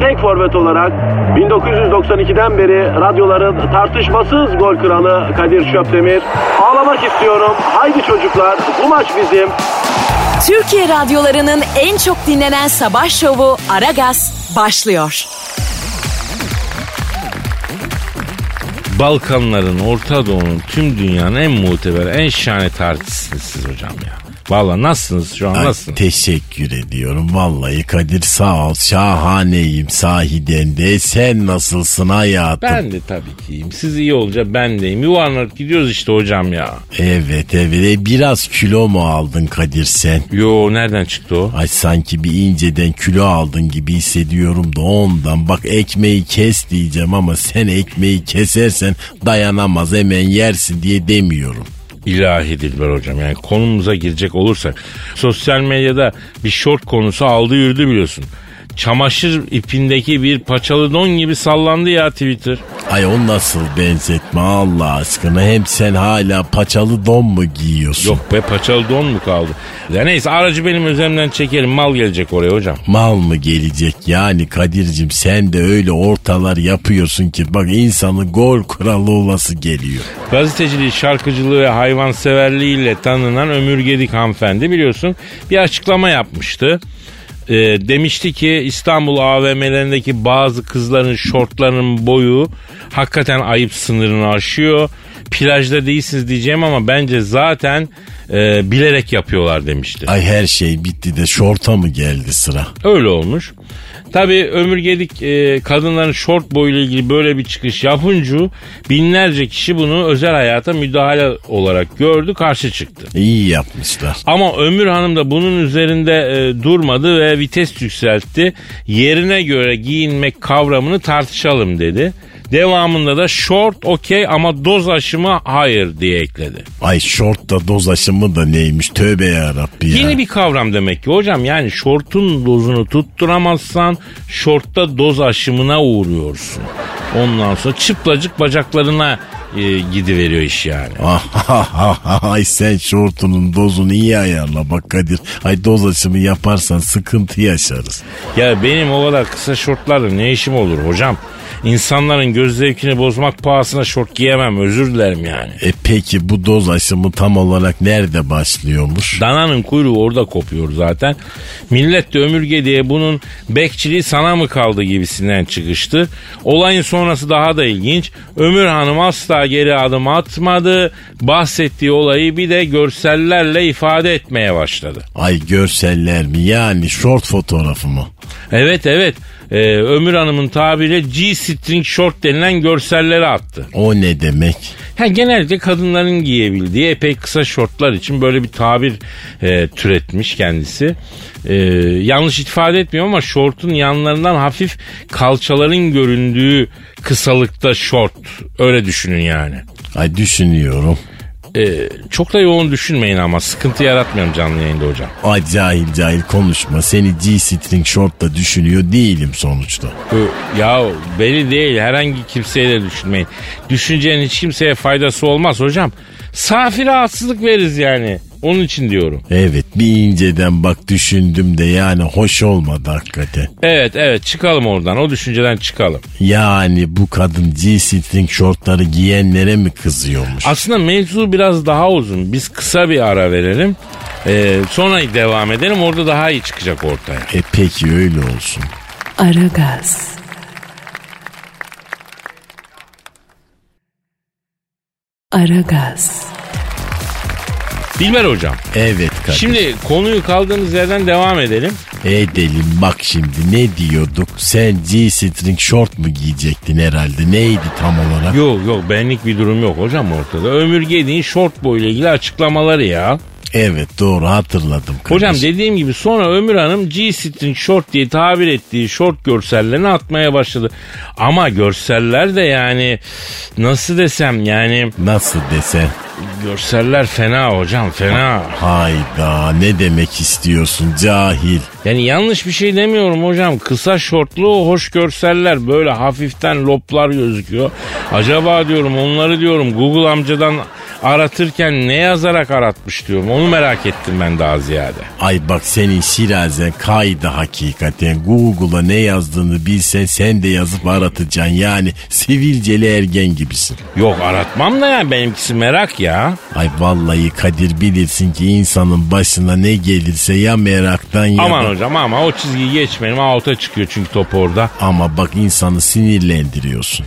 tek forvet olarak 1992'den beri radyoların tartışmasız gol kralı Kadir Şöpdemir. Ağlamak istiyorum. Haydi çocuklar bu maç bizim. Türkiye radyolarının en çok dinlenen sabah şovu Aragaz başlıyor. Balkanların, Orta Doğu'nun, tüm dünyanın en muteber, en şahane tarihçisiniz siz hocam ya. Valla nasılsınız şu an Ay, nasılsınız? teşekkür ediyorum. Vallahi Kadir sağ ol. Şahaneyim sahiden de. Sen nasılsın hayatım? Ben de tabii ki iyiyim. Siz iyi olunca ben deyim. Yuvarlanıp gidiyoruz işte hocam ya. Evet evet. E, Biraz kilo mu aldın Kadir sen? Yo nereden çıktı o? Ay sanki bir inceden kilo aldın gibi hissediyorum da ondan. Bak ekmeği kes diyeceğim ama sen ekmeği kesersen dayanamaz hemen yersin diye demiyorum. İlahi Dilber hocam yani konumuza girecek olursak sosyal medyada bir short konusu aldı yürüdü biliyorsun. Çamaşır ipindeki bir paçalı don gibi sallandı ya Twitter. Ay o nasıl benzetme Allah aşkına hem sen hala paçalı don mu giyiyorsun? Yok be paçalı don mu kaldı? Ya neyse aracı benim üzerimden çekelim mal gelecek oraya hocam. Mal mı gelecek yani Kadir'cim sen de öyle ortalar yapıyorsun ki bak insanı gol kralı olası geliyor. Gazeteciliği, şarkıcılığı ve hayvanseverliğiyle tanınan Ömür Gedik hanımefendi biliyorsun bir açıklama yapmıştı. Ee, demişti ki İstanbul AVM'lerindeki bazı kızların şortlarının boyu hakikaten ayıp sınırını aşıyor. Plajda değilsiniz diyeceğim ama bence zaten e, bilerek yapıyorlar demişti. Ay her şey bitti de şorta mı geldi sıra? Öyle olmuş. Tabii Ömür Gedik e, kadınların şort boyuyla ilgili böyle bir çıkış yapınca binlerce kişi bunu özel hayata müdahale olarak gördü karşı çıktı. İyi yapmışlar. Ama Ömür Hanım da bunun üzerinde e, durmadı ve vites yükseltti. Yerine göre giyinmek kavramını tartışalım dedi. Devamında da short okey ama doz aşımı hayır diye ekledi. Ay şortta doz aşımı da neymiş tövbe yarabbi ya. Yeni bir kavram demek ki hocam yani şortun dozunu tutturamazsan şortta doz aşımına uğruyorsun. Ondan sonra çıplacık bacaklarına e, gidiveriyor iş yani. Ay sen şortunun dozunu iyi ayarla bak Kadir. Ay doz aşımı yaparsan sıkıntı yaşarız. Ya benim o kadar kısa şortlarla ne işim olur hocam? İnsanların göz zevkini bozmak pahasına şort giyemem özür dilerim yani. E peki bu doz aşımı tam olarak nerede başlıyormuş? Dananın kuyruğu orada kopuyor zaten. Millet de ömürge diye bunun bekçiliği sana mı kaldı gibisinden çıkıştı. Olayın sonrası daha da ilginç. Ömür Hanım asla geri adım atmadı. Bahsettiği olayı bir de görsellerle ifade etmeye başladı. Ay görseller mi yani short fotoğrafı mı? Evet evet. Ee, Ömür Hanım'ın tabiriyle G-string short denilen görselleri attı. O ne demek? Ha, genellikle kadınların giyebildiği epey kısa şortlar için böyle bir tabir e, türetmiş kendisi. E, yanlış ifade etmiyorum ama şortun yanlarından hafif kalçaların göründüğü kısalıkta şort. Öyle düşünün yani. Ay düşünüyorum. E, çok da yoğun düşünmeyin ama sıkıntı yaratmıyorum canlı yayında hocam. Ay cahil cahil konuşma. Seni G-string shortla düşünüyor değilim sonuçta. E, ya belli değil herhangi kimseye de düşünmeyin. Düşüncenin hiç kimseye faydası olmaz hocam. Safi rahatsızlık veririz yani. Onun için diyorum. Evet bir inceden bak düşündüm de yani hoş olmadı hakikaten. Evet evet çıkalım oradan o düşünceden çıkalım. Yani bu kadın G-string şortları giyenlere mi kızıyormuş? Aslında mevzu biraz daha uzun. Biz kısa bir ara verelim. Ee, sonra devam edelim orada daha iyi çıkacak ortaya. E peki öyle olsun. Aragaz. Aragaz. Dilber hocam. Evet Kadir. Şimdi konuyu kaldığımız yerden devam edelim. Edelim bak şimdi ne diyorduk? Sen G-string short mu giyecektin herhalde? Neydi tam olarak? Yok yok benlik bir durum yok hocam ortada. Ömür Gedi'nin short boy ile ilgili açıklamaları ya. Evet doğru hatırladım. Hocam kardeşim. dediğim gibi sonra Ömür Hanım G-string short diye tabir ettiği short görsellerini atmaya başladı. Ama görseller de yani nasıl desem yani Nasıl desen? görseller fena hocam fena. Hayda ne demek istiyorsun cahil? Yani yanlış bir şey demiyorum hocam. Kısa şortlu hoş görseller böyle hafiften loplar gözüküyor. Acaba diyorum onları diyorum Google amcadan aratırken ne yazarak aratmış diyorum. Onu merak ettim ben daha ziyade. Ay bak senin şirazen kaydı hakikaten. Google'a ne yazdığını bilsen sen de yazıp aratacaksın. Yani sivilceli ergen gibisin. Yok aratmam da yani benimkisi merak ya. Ay vallahi Kadir bilirsin ki insanın başına ne gelirse ya meraktan ya Aman da- hocam ama o çizgiyi geçmeyelim out'a çıkıyor çünkü top orada. Ama bak insanı sinirlendiriyorsun.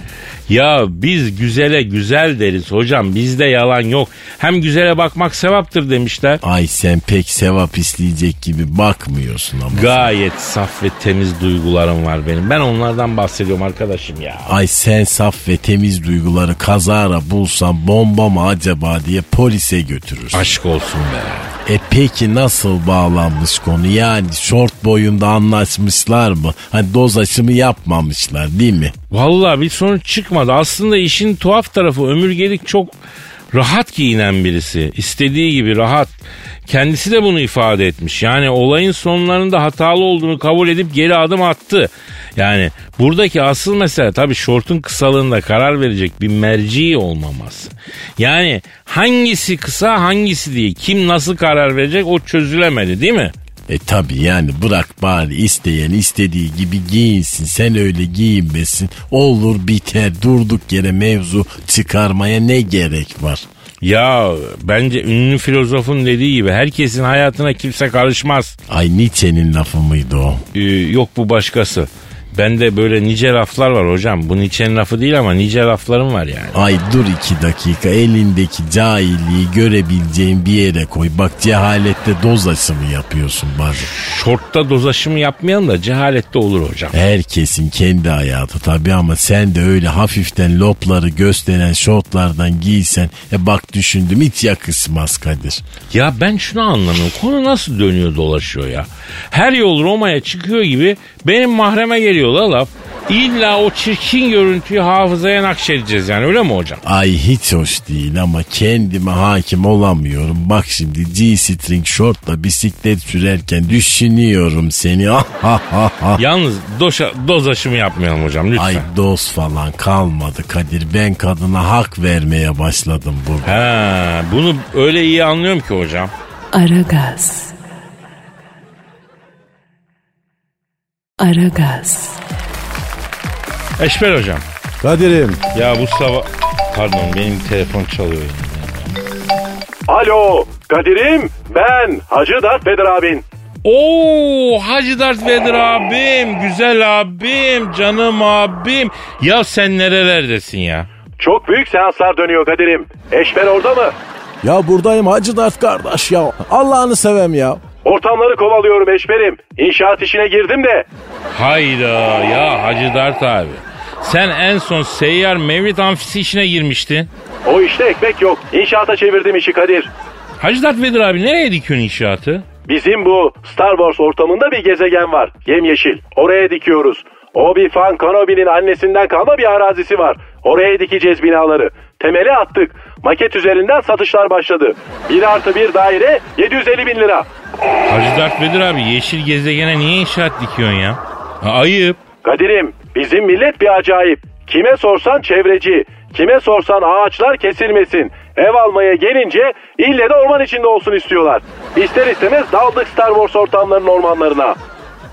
Ya biz güzele güzel deriz hocam bizde yalan yok. Hem güzele bakmak sevaptır demişler. Ay sen pek sevap isteyecek gibi bakmıyorsun ama. Gayet saf ve temiz duygularım var benim. Ben onlardan bahsediyorum arkadaşım ya. Ay sen saf ve temiz duyguları kazara bulsan bomba mı acaba diye polise götürürsün. Aşk olsun be. E peki nasıl bağlanmış konu? Yani short boyunda anlaşmışlar mı? Hani doz aşımı yapmamışlar değil mi? Vallahi bir sonuç çıkmadı. Aslında işin tuhaf tarafı Ömür Gedik çok rahat giyinen birisi. İstediği gibi rahat. Kendisi de bunu ifade etmiş. Yani olayın sonlarında hatalı olduğunu kabul edip geri adım attı. Yani buradaki asıl mesele tabii şortun kısalığında karar verecek bir merci olmaması. Yani hangisi kısa hangisi değil kim nasıl karar verecek o çözülemedi değil mi? E tabi yani bırak bari isteyen istediği gibi giyinsin. Sen öyle giyinmesin. Olur biter durduk yere mevzu çıkarmaya ne gerek var? Ya bence ünlü filozofun dediği gibi herkesin hayatına kimse karışmaz. Ay Nietzsche'nin lafı mıydı o? Ee, yok bu başkası. Bende böyle nice laflar var hocam. Bu Nietzsche'nin lafı değil ama nice laflarım var yani. Ay dur iki dakika elindeki cahilliği görebileceğin bir yere koy. Bak cehalette doz aşımı yapıyorsun bazen. Şortta doz aşımı yapmayalım da cehalette olur hocam. Herkesin kendi hayatı tabii ama sen de öyle hafiften lopları gösteren şortlardan giysen e bak düşündüm hiç yakışmaz Kadir. Ya ben şunu anlamıyorum. Konu nasıl dönüyor dolaşıyor ya? Her yol Roma'ya çıkıyor gibi benim mahreme geliyor la laf. İlla o çirkin görüntüyü hafızaya nakşedeceğiz yani öyle mi hocam? Ay hiç hoş değil ama kendime hakim olamıyorum. Bak şimdi G-string şortla bisiklet sürerken düşünüyorum seni. Yalnız doşa, doz aşımı yapmayalım hocam lütfen. Ay dost falan kalmadı Kadir. Ben kadına hak vermeye başladım burada. Ha, bunu öyle iyi anlıyorum ki hocam. Aragaz. Aragaz. Eşber hocam. Kadir'im Ya bu sabah... Pardon benim telefon çalıyor. Alo Kadir'im ben Hacı Dert Bedir abin. Oo Hacı Dert Vedir abim, güzel abim, canım abim. Ya sen nerelerdesin ya? Çok büyük seanslar dönüyor Kadir'im. Eşber orada mı? ya buradayım Hacı Dert kardeş ya. Allah'ını sevem ya. Ortamları kovalıyorum Eşber'im. İnşaat işine girdim de. Hayda ya Hacı Dert abi. Sen en son seyyar mevlid amfisi işine girmiştin. O işte ekmek yok. İnşaata çevirdim işi Kadir. Hacı Dert Vedir abi nereye dikiyorsun inşaatı? Bizim bu Star Wars ortamında bir gezegen var. Yemyeşil. Oraya dikiyoruz. Obi-Wan Kenobi'nin annesinden kalma bir arazisi var. Oraya dikeceğiz binaları. Temeli attık. Maket üzerinden satışlar başladı. 1 artı 1 daire 750 bin lira. Hacı Dert Vedir abi yeşil gezegene niye inşaat dikiyorsun ya? Ha, ayıp. Kadir'im bizim millet bir acayip. Kime sorsan çevreci. Kime sorsan ağaçlar kesilmesin. Ev almaya gelince ille de orman içinde olsun istiyorlar. İster istemez daldık Star Wars ortamlarının ormanlarına.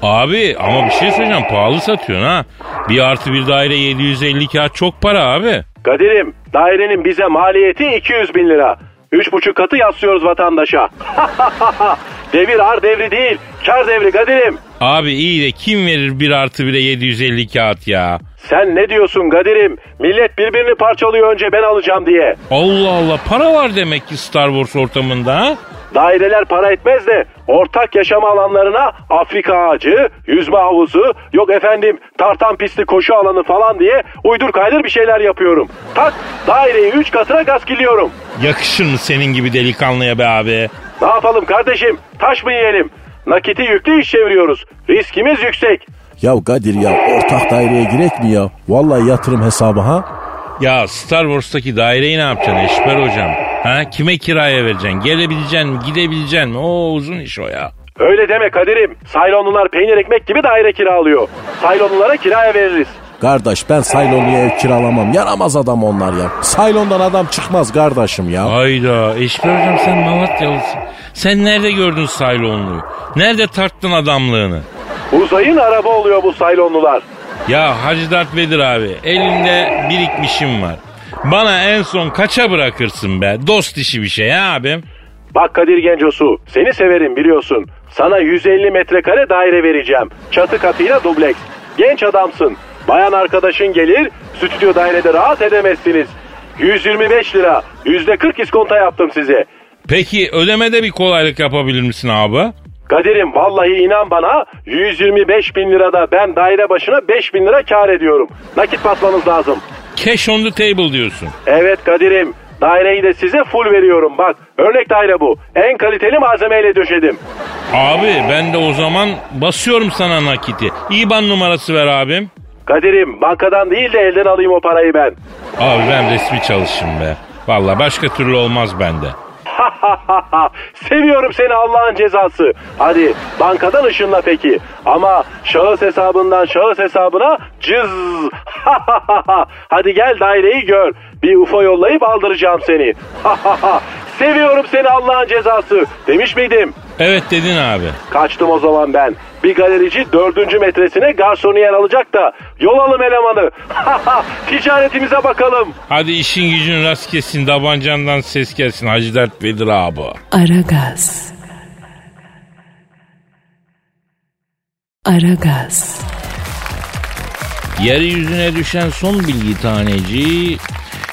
Abi ama bir şey söyleyeceğim pahalı satıyorsun ha. Bir artı bir daire 750 kağıt çok para abi. Kadir'im dairenin bize maliyeti 200 bin lira. Üç buçuk katı yaslıyoruz vatandaşa. Devir ar devri değil, kar devri Kadir'im. Abi iyi de kim verir bir artı bire 750 kağıt ya? Sen ne diyorsun Kadir'im? Millet birbirini parçalıyor önce ben alacağım diye. Allah Allah para var demek ki Star Wars ortamında ha? Daireler para etmez de ortak yaşama alanlarına Afrika ağacı, yüzme havuzu, yok efendim tartan pisti koşu alanı falan diye uydur kaydır bir şeyler yapıyorum. Tak daireyi 3 katına gaskiliyorum. Yakışır mı senin gibi delikanlıya be abi? Ne yapalım kardeşim? Taş mı yiyelim? Nakiti yüklü iş çeviriyoruz. Riskimiz yüksek. Ya Kadir ya ortak daireye girek mi ya? Vallahi yatırım hesabı ha? Ya Star Wars'taki daireyi ne yapacaksın Eşber hocam? Ha? Kime kiraya vereceksin? Gelebileceksin mi? Gidebileceksin mi? O uzun iş o ya. Öyle deme Kadir'im. Saylonlular peynir ekmek gibi daire kiralıyor. Saylonlulara kiraya veririz. Kardeş ben Saylonlu'ya ev kiralamam. Yaramaz adam onlar ya. Saylon'dan adam çıkmaz kardeşim ya. Hayda Eşber hocam sen Malatyalısın. Sen nerede gördün Saylonlu'yu? Nerede tarttın adamlığını? Uzayın araba oluyor bu saylonlular. Ya Hacı Dert Vedir abi elinde birikmişim var. Bana en son kaça bırakırsın be? Dost işi bir şey ha abim. Bak Kadir Gencosu seni severim biliyorsun. Sana 150 metrekare daire vereceğim. Çatı katıyla dubleks. Genç adamsın. Bayan arkadaşın gelir stüdyo dairede rahat edemezsiniz. 125 lira. %40 iskonta yaptım size. Peki ödemede bir kolaylık yapabilir misin abi? Kadir'im vallahi inan bana 125 bin lirada ben daire başına 5 bin lira kar ediyorum. Nakit basmanız lazım. Cash on the table diyorsun. Evet Kadir'im daireyi de size full veriyorum bak. Örnek daire bu. En kaliteli malzemeyle döşedim. Abi ben de o zaman basıyorum sana nakiti. İban numarası ver abim. Kadir'im bankadan değil de elden alayım o parayı ben. Abi ben resmi çalışım be. Valla başka türlü olmaz bende. Seviyorum seni Allah'ın cezası. Hadi bankadan ışınla peki. Ama şahıs hesabından şahıs hesabına cız. Hadi gel daireyi gör. Bir UFO yollayıp aldıracağım seni. Seviyorum seni Allah'ın cezası. Demiş miydim? Evet dedin abi. Kaçtım o zaman ben. Bir galerici dördüncü metresine garsoniyer alacak da yol alım elemanı. Ticaretimize bakalım. Hadi işin gücün rast kesin tabancandan ses gelsin Hacı Dert Vedir abi. Aragaz. Aragaz. Yeryüzüne düşen son bilgi taneci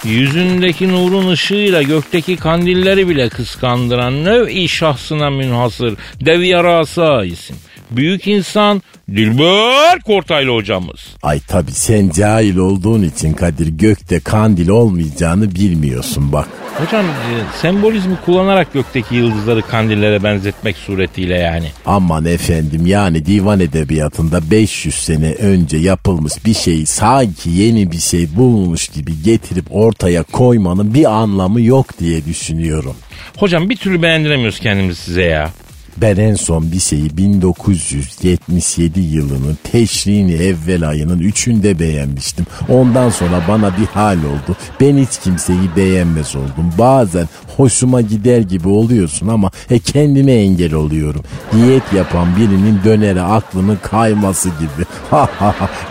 yüzündeki nurun ışığıyla gökteki kandilleri bile kıskandıran növ-i şahsına münhasır dev yarasa isim. Büyük insan Dilber Kortaylı hocamız. Ay tabi sen cahil olduğun için Kadir gökte kandil olmayacağını bilmiyorsun bak. Hocam e, sembolizmi kullanarak gökteki yıldızları kandillere benzetmek suretiyle yani. Aman efendim yani divan edebiyatında 500 sene önce yapılmış bir şeyi sanki yeni bir şey bulmuş gibi getirip ortaya koymanın bir anlamı yok diye düşünüyorum. Hocam bir türlü beğendiremiyoruz kendimizi size ya. Ben en son bir şeyi 1977 yılının teşrini evvel ayının 3'ünde beğenmiştim. Ondan sonra bana bir hal oldu. Ben hiç kimseyi beğenmez oldum. Bazen hoşuma gider gibi oluyorsun ama he kendime engel oluyorum. Diyet yapan birinin dönere aklının kayması gibi.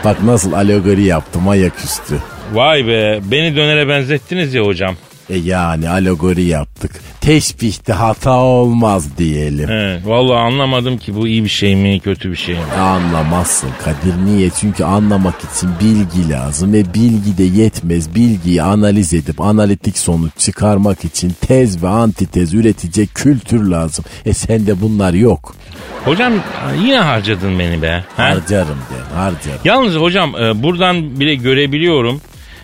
Bak nasıl alegori yaptım ayaküstü. Vay be beni dönere benzettiniz ya hocam. E yani alegori yaptık. Teşbihte hata olmaz diyelim. He, vallahi anlamadım ki bu iyi bir şey mi kötü bir şey mi? Anlamazsın Kadir niye? Çünkü anlamak için bilgi lazım ve bilgi de yetmez. Bilgiyi analiz edip analitik sonuç çıkarmak için tez ve antitez üretecek kültür lazım. E sende bunlar yok. Hocam yine harcadın beni be. ha? Harcarım de harcarım. Yalnız hocam e, buradan bile görebiliyorum.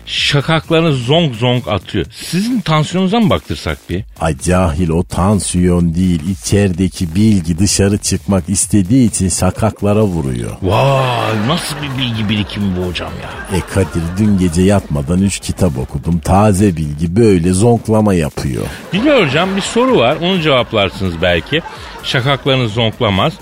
Şakaklarınız zonk zonk atıyor. Sizin tansiyonunuza mı baktırsak bir? Ay cahil o tansiyon değil içerideki bilgi dışarı çıkmak istediği için şakaklara vuruyor. Vay nasıl bir bilgi birikimi bu hocam ya. E Kadir dün gece yatmadan 3 kitap okudum. Taze bilgi böyle zonklama yapıyor. Dilber hocam bir soru var onu cevaplarsınız belki. Şakaklarınız zonklamaz.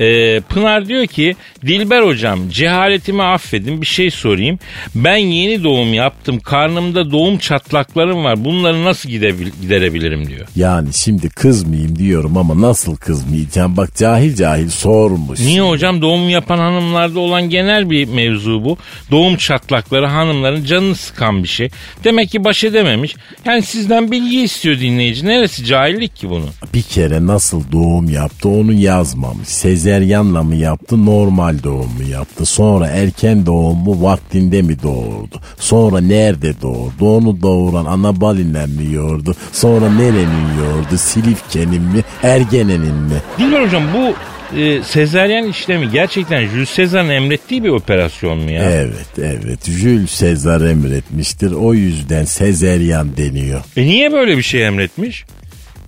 Ee, Pınar diyor ki Dilber hocam cehaletimi affedin bir şey sorayım. Ben yeni doğum yaptım karnımda doğum çatlaklarım var bunları nasıl gidebil- giderebilirim diyor. Yani şimdi kızmayayım diyorum ama nasıl kızmayacağım? Bak cahil cahil sormuş. Niye hocam doğum yapan hanımlarda olan genel bir mevzu bu. Doğum çatlakları hanımların canını sıkan bir şey. Demek ki baş edememiş. Yani sizden bilgi istiyor dinleyici. Neresi cahillik ki bunu? Bir kere nasıl doğum yaptı onu yazmamış. Sezeryen sezeryanla mı yaptı normal doğum mu yaptı? Sonra erken doğum mu vaktinde mi doğurdu? Sonra nerede doğurdu? Onu doğuran ana balinden mi yordu? Sonra nerenin yordu? Silifke'nin mi? Ergene'nin mi? Dilber hocam bu e, sezaryen işlemi gerçekten Jules Caesar'ın emrettiği bir operasyon mu ya? Evet evet Jules Sezar emretmiştir. O yüzden sezeryan deniyor. E niye böyle bir şey emretmiş?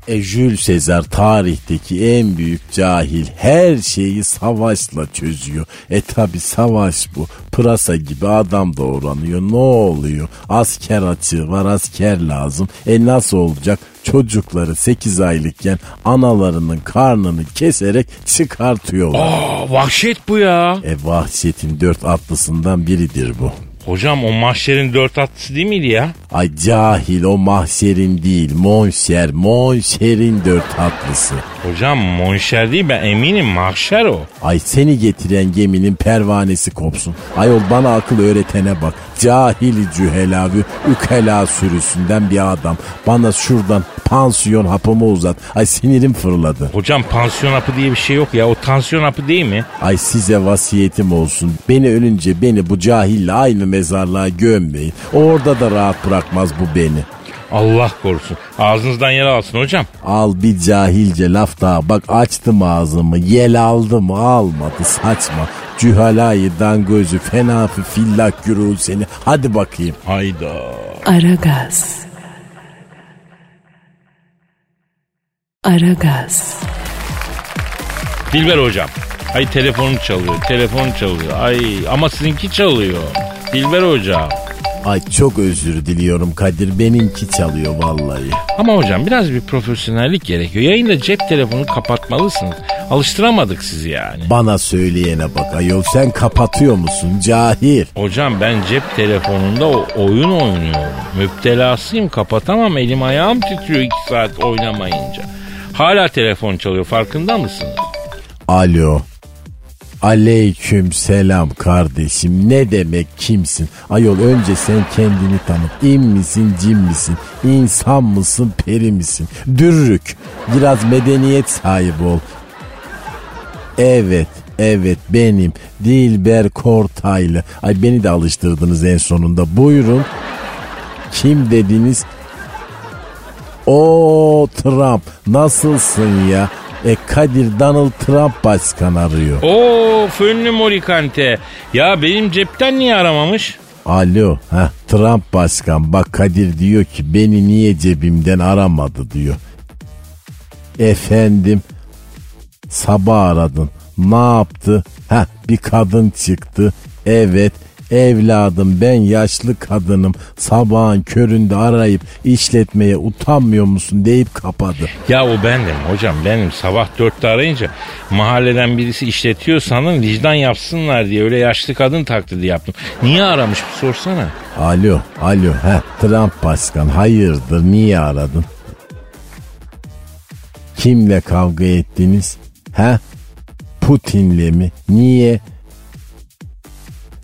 E Jules Sezar tarihteki en büyük cahil her şeyi savaşla çözüyor. E tabi savaş bu. Pırasa gibi adam doğranıyor. Ne oluyor? Asker açığı var asker lazım. E nasıl olacak? Çocukları 8 aylıkken analarının karnını keserek çıkartıyorlar. Aa, vahşet bu ya. E vahşetin dört atlısından biridir bu. Hocam o mahşerin dört atlısı değil miydi ya? Ay cahil o mahşerin değil monşer monşerin dört atlısı. Hocam monşer değil ben eminim mahşer o. Ay seni getiren geminin pervanesi kopsun. Ayol bana akıl öğretene bak. Cahili cühelavü ükela sürüsünden bir adam. Bana şuradan pansiyon hapımı uzat. Ay sinirim fırladı. Hocam pansiyon hapı diye bir şey yok ya o tansiyon hapı değil mi? Ay size vasiyetim olsun. Beni ölünce beni bu cahille aynı mezarlığa gömmeyin. Orada da rahat bırakmaz bu beni. Allah korusun. Ağzınızdan yer alsın hocam. Al bir cahilce laf daha. Bak açtım ağzımı. Yel aldım almadı saçma. Cühalayı gözü fenafi fillak gürül seni. Hadi bakayım. Hayda. Aragaz. Aragaz. Dilber hocam. Ay telefonum çalıyor. Telefon çalıyor. Ay ama sizinki çalıyor. Dilber hocam. Ay çok özür diliyorum Kadir. Benimki çalıyor vallahi. Ama hocam biraz bir profesyonellik gerekiyor. Yayında cep telefonu kapatmalısınız. Alıştıramadık sizi yani. Bana söyleyene bak ayol sen kapatıyor musun cahil? Hocam ben cep telefonunda o oyun oynuyorum. Müptelasıyım kapatamam elim ayağım titriyor iki saat oynamayınca. Hala telefon çalıyor farkında mısınız? Alo. Aleyküm selam kardeşim. Ne demek kimsin? Ayol önce sen kendini tanıt. İn misin cin misin? İnsan mısın peri misin? Dürrük. Biraz medeniyet sahibi ol. Evet evet benim Dilber Kortaylı. Ay beni de alıştırdınız en sonunda. Buyurun. Kim dediniz? O Trump nasılsın ya? E Kadir Donald Trump başkan arıyor. Oo fönlü morikante. Ya benim cepten niye aramamış? Alo, ha Trump başkan bak Kadir diyor ki beni niye cebimden aramadı diyor. Efendim sabah aradın. Ne yaptı? Ha bir kadın çıktı. Evet evladım ben yaşlı kadınım. Sabahın köründe arayıp işletmeye utanmıyor musun deyip kapadı. Ya o bendim hocam benim sabah dörtte arayınca mahalleden birisi işletiyor sanın vicdan yapsınlar diye öyle yaşlı kadın taklidi yaptım. Niye aramış bir sorsana. Alo, alo, ha Trump başkan hayırdır niye aradın? Kimle kavga ettiniz? Ha? Putin'le mi? Niye?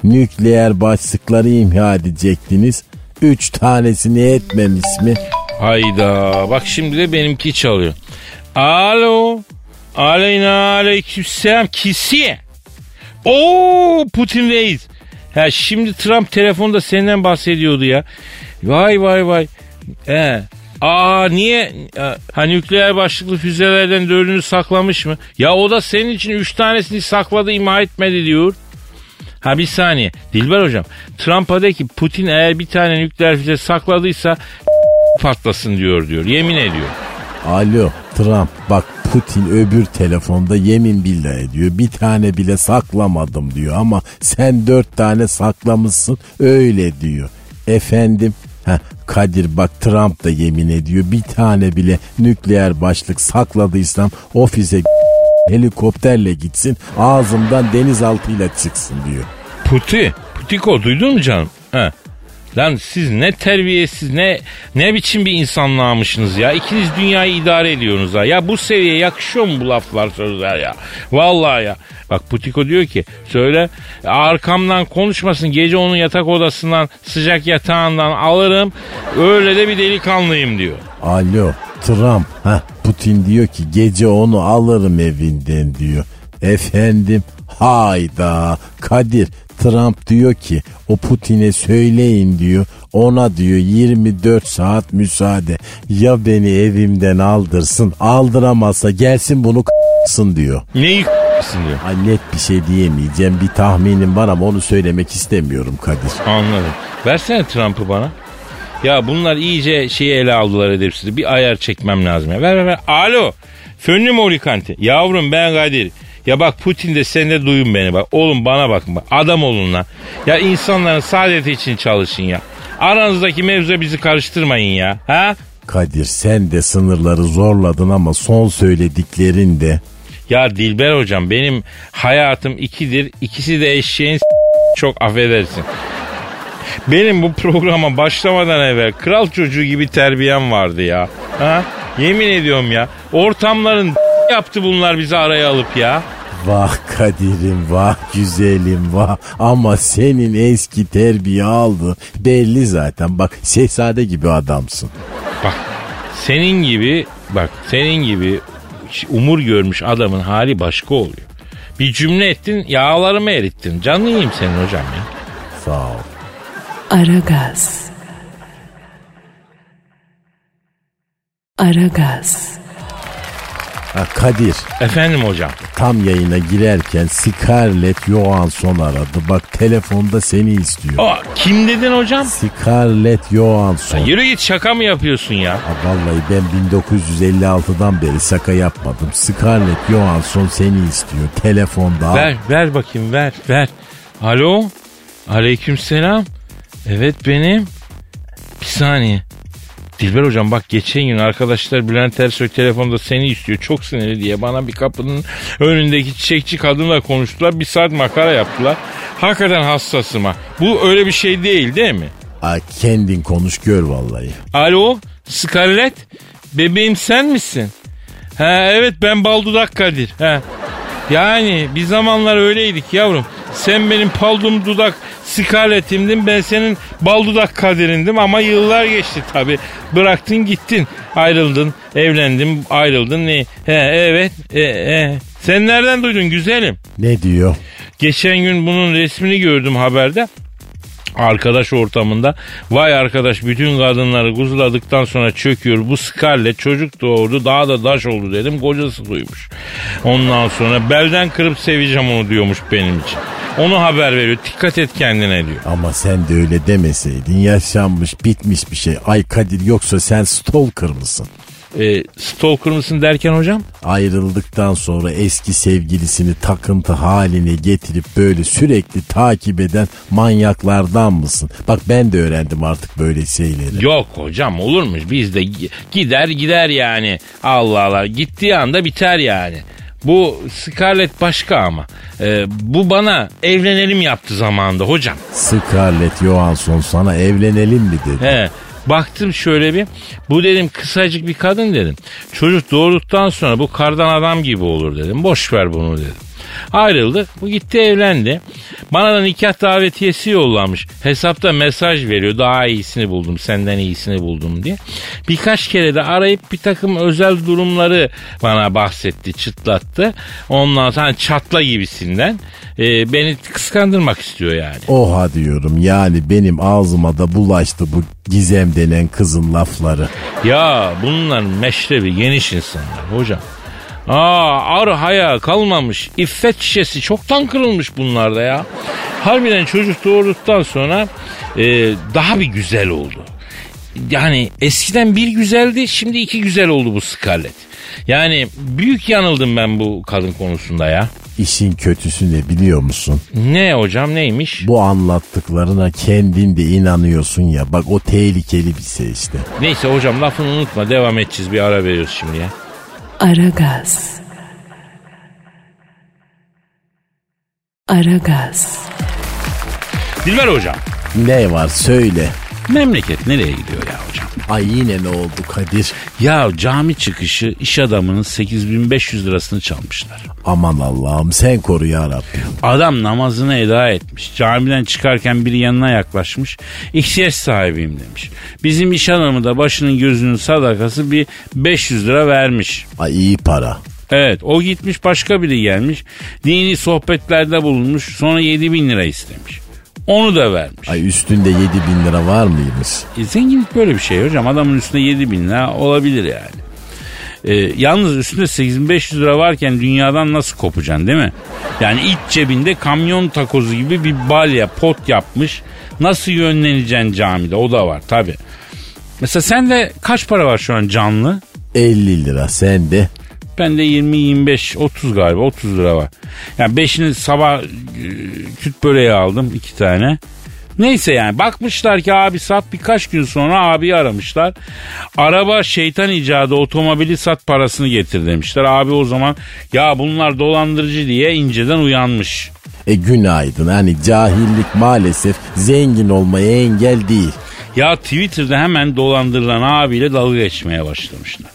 Nükleer başlıkları imha edecektiniz. Üç tanesini etmemiş mi? Hayda bak şimdi de benimki çalıyor. Alo. Aleyna aleykümselam kisi. Oo Putin reis. Ha şimdi Trump telefonda senden bahsediyordu ya. Vay vay vay. He. Aa niye? Ha nükleer başlıklı füzelerden dördünü saklamış mı? Ya o da senin için üç tanesini sakladı imha etmedi diyor. Ha bir saniye. Dilber hocam. Trump'a de ki Putin eğer bir tane nükleer füze sakladıysa patlasın diyor diyor. Yemin ediyor. Alo Trump bak Putin öbür telefonda yemin billah ediyor. Bir tane bile saklamadım diyor ama sen dört tane saklamışsın öyle diyor. Efendim Heh, Kadir bak Trump da yemin ediyor bir tane bile nükleer başlık sakladıysam ofise helikopterle gitsin ağzımdan denizaltıyla çıksın diyor. Puti, Putiko duydun mu canım? He. Lan siz ne terbiyesiz ne ne biçim bir insanlığa ya. İkiniz dünyayı idare ediyorsunuz ha. Ya bu seviyeye yakışıyor mu bu laflar sözler ya? Vallahi ya. Bak Putiko diyor ki söyle arkamdan konuşmasın gece onun yatak odasından sıcak yatağından alırım. Öyle de bir delikanlıyım diyor. Alo Trump ha Putin diyor ki gece onu alırım evinden diyor. Efendim hayda Kadir Trump diyor ki o Putin'e söyleyin diyor ona diyor 24 saat müsaade ya beni evimden aldırsın aldıramazsa gelsin bunu k**sın diyor. Neyi k***sın diyor. Ay net bir şey diyemeyeceğim bir tahminim var ama onu söylemek istemiyorum Kadir. Anladım. Versene Trump'ı bana. Ya bunlar iyice şeyi ele aldılar edepsiz. Bir ayar çekmem lazım ya. Ver ver ver. Alo. Fönlü Molikanti. Yavrum ben Kadir. Ya bak Putin de sen de duyun beni bak. Oğlum bana bakın bak. Adam olun lan. Ya insanların saadeti için çalışın ya. Aranızdaki mevzu bizi karıştırmayın ya. Ha? Kadir sen de sınırları zorladın ama son söylediklerin de Ya Dilber hocam benim hayatım ikidir. İkisi de eşeğin çok affedersin. Benim bu programa başlamadan evvel kral çocuğu gibi terbiyem vardı ya. Ha? Yemin ediyorum ya. Ortamların yaptı bunlar bizi araya alıp ya. Vah Kadir'im vah güzelim vah ama senin eski terbiye aldı belli zaten bak şehzade gibi adamsın. Bak senin gibi bak senin gibi umur görmüş adamın hali başka oluyor. Bir cümle ettin yağlarımı erittin. Canlı yiyeyim senin hocam ya. Sağ ol. Aragaz. Aragaz. Ha, Kadir Efendim hocam. tam yayına girerken Scarlett Johansson aradı bak telefonda seni istiyor. Aa, kim dedin hocam? Scarlett Johansson. Yürü git şaka mı yapıyorsun ya? Ha, vallahi ben 1956'dan beri şaka yapmadım. Scarlett Johansson seni istiyor telefonda. Ver ver bakayım ver ver. Alo. Aleyküm selam. Evet benim. Bir saniye. Dilber hocam bak geçen gün arkadaşlar Bülent Ersoy telefonda seni istiyor çok sinirli diye bana bir kapının önündeki çiçekçi kadınla konuştular bir saat makara yaptılar. Hakikaten hassasım ha. Bu öyle bir şey değil değil mi? Ay, kendin konuş gör vallahi. Alo Scarlett bebeğim sen misin? Ha evet ben Baldudak Kadir. Ha. Yani bir zamanlar öyleydik yavrum. Sen benim paldum dudak Scarlett'imdin ben senin baldudak Kadir'indim ama yıllar geçti tabi. Bıraktın gittin ayrıldın evlendin ayrıldın ne? He evet e, e. Sen nereden duydun güzelim? Ne diyor? Geçen gün bunun resmini gördüm haberde. Arkadaş ortamında vay arkadaş bütün kadınları kuzuladıktan sonra çöküyor bu Scarlett çocuk doğurdu daha da daş oldu dedim kocası duymuş. Ondan sonra belden kırıp seveceğim onu diyormuş benim için. Onu haber veriyor dikkat et kendine diyor. Ama sen de öyle demeseydin yaşanmış bitmiş bir şey. Ay Kadir yoksa sen stalker mısın? E, stalker mısın derken hocam? Ayrıldıktan sonra eski sevgilisini takıntı haline getirip böyle sürekli takip eden manyaklardan mısın? Bak ben de öğrendim artık böyle şeyleri. Yok hocam olurmuş bizde gi- gider gider yani. Allah Allah gittiği anda biter yani. Bu Scarlett başka ama. Ee, bu bana evlenelim yaptı zamanında hocam. Scarlett Johansson sana evlenelim mi dedi. He. Baktım şöyle bir. Bu dedim kısacık bir kadın dedim. Çocuk doğurduktan sonra bu kardan adam gibi olur dedim. Boş ver bunu dedim. Ayrıldık. Bu gitti evlendi. Bana da nikah davetiyesi yollamış. Hesapta mesaj veriyor. Daha iyisini buldum. Senden iyisini buldum diye. Birkaç kere de arayıp bir takım özel durumları bana bahsetti, çıtlattı. Ondan sonra hani çatla gibisinden e, beni kıskandırmak istiyor yani. Oha diyorum yani benim ağzıma da bulaştı bu gizem denen kızın lafları. Ya bunlar meşrebi geniş insanlar hocam. Aa ar haya kalmamış. İffet şişesi çoktan kırılmış bunlarda ya. Harbiden çocuk doğurduktan sonra e, daha bir güzel oldu. Yani eskiden bir güzeldi şimdi iki güzel oldu bu Scarlett. Yani büyük yanıldım ben bu kadın konusunda ya. İşin kötüsü ne biliyor musun? Ne hocam neymiş? Bu anlattıklarına kendin de inanıyorsun ya. Bak o tehlikeli bir şey işte. Neyse hocam lafını unutma devam edeceğiz bir ara veriyoruz şimdi ya. Aragaz. Aragaz. Dilber hocam Ne var söyle. memleket nereye gidiyor ya hocam? Ay yine ne oldu Kadir? Ya cami çıkışı iş adamının 8500 lirasını çalmışlar. Aman Allah'ım sen koru ya Rabbim. Adam namazını eda etmiş. Camiden çıkarken biri yanına yaklaşmış. İhtiyaç sahibiyim demiş. Bizim iş adamı da başının gözünün sadakası bir 500 lira vermiş. Ay iyi para. Evet o gitmiş başka biri gelmiş. Dini sohbetlerde bulunmuş sonra 7 bin lira istemiş. Onu da vermiş. Ay üstünde 7 bin lira var mıymış? E, zenginlik böyle bir şey hocam. Adamın üstünde 7 bin lira olabilir yani. E, yalnız üstünde 8500 lira varken dünyadan nasıl kopacaksın değil mi? Yani iç cebinde kamyon takozu gibi bir balya pot yapmış. Nasıl yönleneceksin camide o da var tabi. Mesela sende kaç para var şu an canlı? 50 lira sende. Bende 20, 25, 30 galiba 30 lira var. Yani beşini sabah e, küt böreği aldım iki tane. Neyse yani bakmışlar ki abi sat birkaç gün sonra abi aramışlar. Araba şeytan icadı otomobili sat parasını getir demişler. Abi o zaman ya bunlar dolandırıcı diye inceden uyanmış. E günaydın hani cahillik maalesef zengin olmaya engel değil. Ya Twitter'da hemen dolandırılan abiyle dalga geçmeye başlamışlar.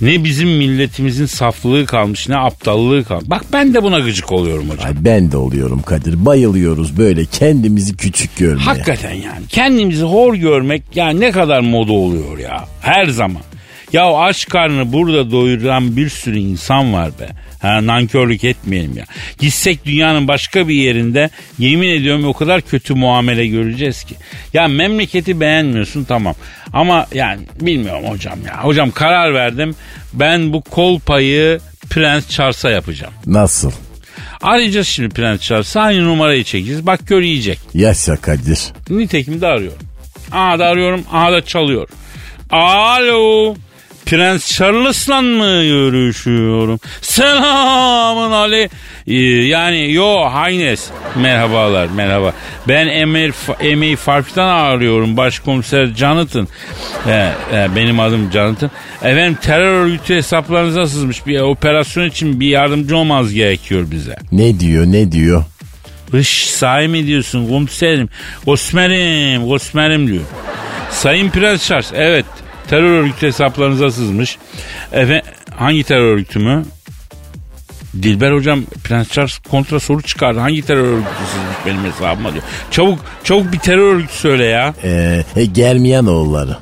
Ne bizim milletimizin saflığı kalmış ne aptallığı kalmış. Bak ben de buna gıcık oluyorum hocam. Ay ben de oluyorum Kadir. Bayılıyoruz böyle kendimizi küçük görmeye. Hakikaten yani kendimizi hor görmek yani ne kadar moda oluyor ya her zaman. Ya aç karnını burada doyuran bir sürü insan var be. Ha, nankörlük etmeyelim ya. Gitsek dünyanın başka bir yerinde yemin ediyorum o kadar kötü muamele göreceğiz ki. Ya memleketi beğenmiyorsun tamam. Ama yani bilmiyorum hocam ya. Hocam karar verdim. Ben bu kol payı Prens Charles'a yapacağım. Nasıl? Arayacağız şimdi Prens Charles'a aynı numarayı çekeceğiz. Bak gör yiyecek. Yaşa Kadir. Nitekim de arıyorum. Aha da arıyorum. Aha da çalıyor. Alo. Prens Charles'la mı görüşüyorum? Selamın Ali. Ee, yani yo Haynes. Merhabalar merhaba. Ben Emir, Emir Farf'tan arıyorum. Başkomiser Jonathan. Ee, e, benim adım Jonathan. Efendim terör örgütü hesaplarınıza sızmış bir operasyon için bir yardımcı olmanız gerekiyor bize. Ne diyor ne diyor? Hış sahi mi diyorsun komiserim? Osmerim, Osmerim diyor. Sayın Prens Charles evet terör örgütü hesaplarınıza sızmış. Efe, hangi terör örgütü mü? Dilber hocam Prens Charles kontra soru çıkardı. Hangi terör örgütü sızmış benim hesabıma diyor. Çabuk çabuk bir terör örgütü söyle ya. Ee, e, Germiyanoğulları.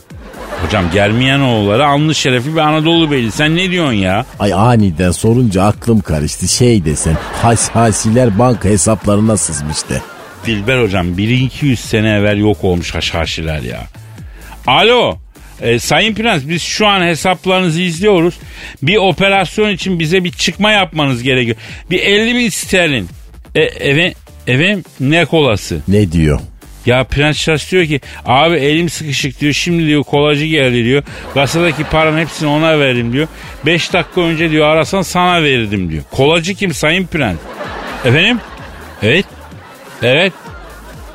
Hocam Germiyanoğulları alnı şerefi bir Anadolu Beyli. Sen ne diyorsun ya? Ay aniden sorunca aklım karıştı. Şey desen has hasiler banka hesaplarına sızmıştı. Dilber hocam 1200 sene evvel yok olmuş haşhaşiler ya. Alo. E, Sayın Prens biz şu an hesaplarınızı izliyoruz. Bir operasyon için bize bir çıkma yapmanız gerekiyor. Bir 50 bin sterlin. E, evet, evet ne kolası? Ne diyor? Ya Prens Charles diyor ki abi elim sıkışık diyor şimdi diyor kolacı geldi diyor. Kasadaki paranın hepsini ona verdim diyor. 5 dakika önce diyor arasan sana verirdim diyor. Kolacı kim Sayın Prens? Efendim? Evet. Evet.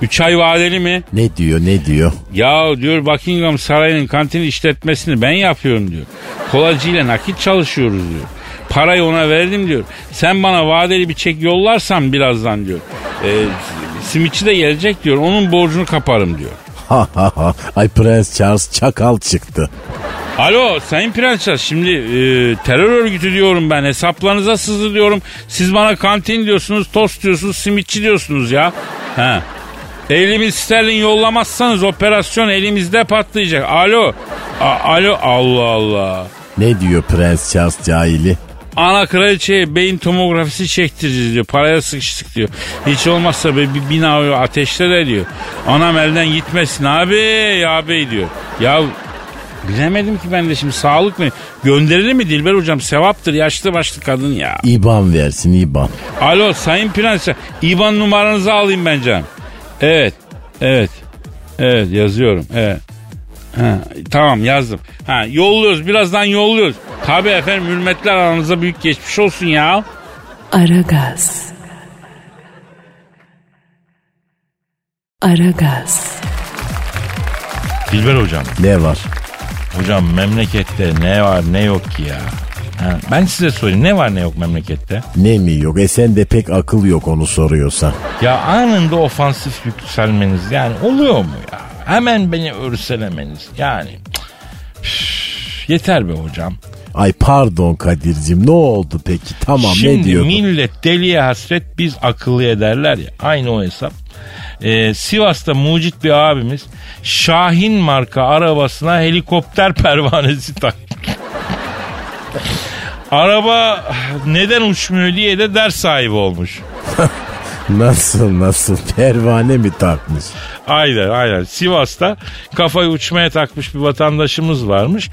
3 ay vadeli mi? Ne diyor ne diyor? Ya diyor Buckingham Sarayı'nın kantin işletmesini ben yapıyorum diyor. Kolacıyla nakit çalışıyoruz diyor. Parayı ona verdim diyor. Sen bana vadeli bir çek yollarsan birazdan diyor. E, simitçi de gelecek diyor. Onun borcunu kaparım diyor. Ay Prens Charles çakal çıktı. Alo Sayın Prens Charles şimdi e, terör örgütü diyorum ben hesaplarınıza sızdı diyorum. Siz bana kantin diyorsunuz tost diyorsunuz simitçi diyorsunuz ya. Ha. 50 bin sterlin yollamazsanız operasyon elimizde patlayacak. Alo. A- Alo Allah Allah. Ne diyor Prens Charles cahili? Ana kraliçeye beyin tomografisi çektireceğiz diyor. Paraya sıkıştık diyor. Hiç olmazsa bir, bir bina ateşte de diyor. Anam elden gitmesin abi abi diyor. Ya bilemedim ki ben de şimdi sağlık mı? Gönderelim mi Dilber hocam? Sevaptır yaşlı başlı kadın ya. İban versin İban. Alo Sayın Prens. İban numaranızı alayım ben canım. Evet. Evet. Evet yazıyorum. Evet. Ha, tamam yazdım. Ha, yolluyoruz birazdan yolluyoruz. Tabi efendim hürmetler aranıza büyük geçmiş olsun ya. Aragaz. Aragaz. Dilber hocam. Ne var? Hocam memlekette ne var ne yok ki ya. Ha, ben size sorayım ne var ne yok memlekette? Ne mi yok? E sen de pek akıl yok onu soruyorsan. Ya anında ofansif yükselmeniz yani oluyor mu ya? Hemen beni örselemeniz yani. Üf, yeter be hocam. Ay pardon Kadir'cim ne oldu peki? Tamam Şimdi ne diyordun? millet deliye hasret biz akıllı ederler ya. Aynı o hesap. Ee, Sivas'ta mucit bir abimiz Şahin marka arabasına helikopter pervanesi takmış. Araba neden uçmuyor diye de ders sahibi olmuş. Nasıl nasıl pervane mi takmış? Aynen aynen. Sivas'ta kafayı uçmaya takmış bir vatandaşımız varmış.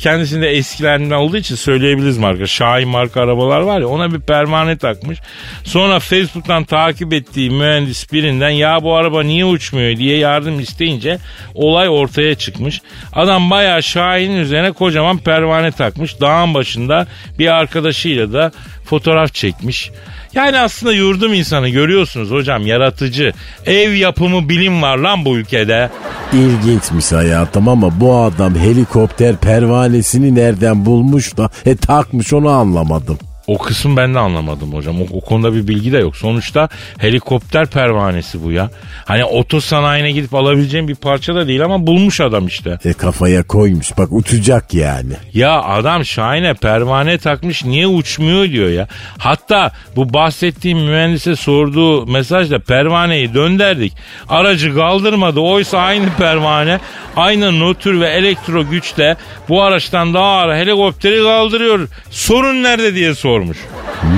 Kendisinde eskilerden olduğu için söyleyebiliriz marka. Şahin marka arabalar var ya ona bir pervane takmış. Sonra Facebook'tan takip ettiği mühendis birinden ya bu araba niye uçmuyor diye yardım isteyince olay ortaya çıkmış. Adam bayağı Şahin'in üzerine kocaman pervane takmış. Dağın başında bir arkadaşıyla da fotoğraf çekmiş. Yani aslında yurdum insanı görüyorsunuz hocam yaratıcı. Ev yapımı bilim var lan bu ülkede. İlginçmiş hayatım ama bu adam helikopter pervanesini nereden bulmuş da e takmış onu anlamadım. O kısım ben de anlamadım hocam. O, o konuda bir bilgi de yok. Sonuçta helikopter pervanesi bu ya. Hani oto sanayine gidip alabileceğim bir parça da değil ama bulmuş adam işte. E kafaya koymuş bak uçacak yani. Ya adam Şahin'e pervane takmış niye uçmuyor diyor ya. Hatta bu bahsettiğim mühendise sorduğu mesajda pervaneyi dönderdik. Aracı kaldırmadı. Oysa aynı pervane aynı nötr ve elektro güçle bu araçtan daha ağır helikopteri kaldırıyor. Sorun nerede diye sormuş.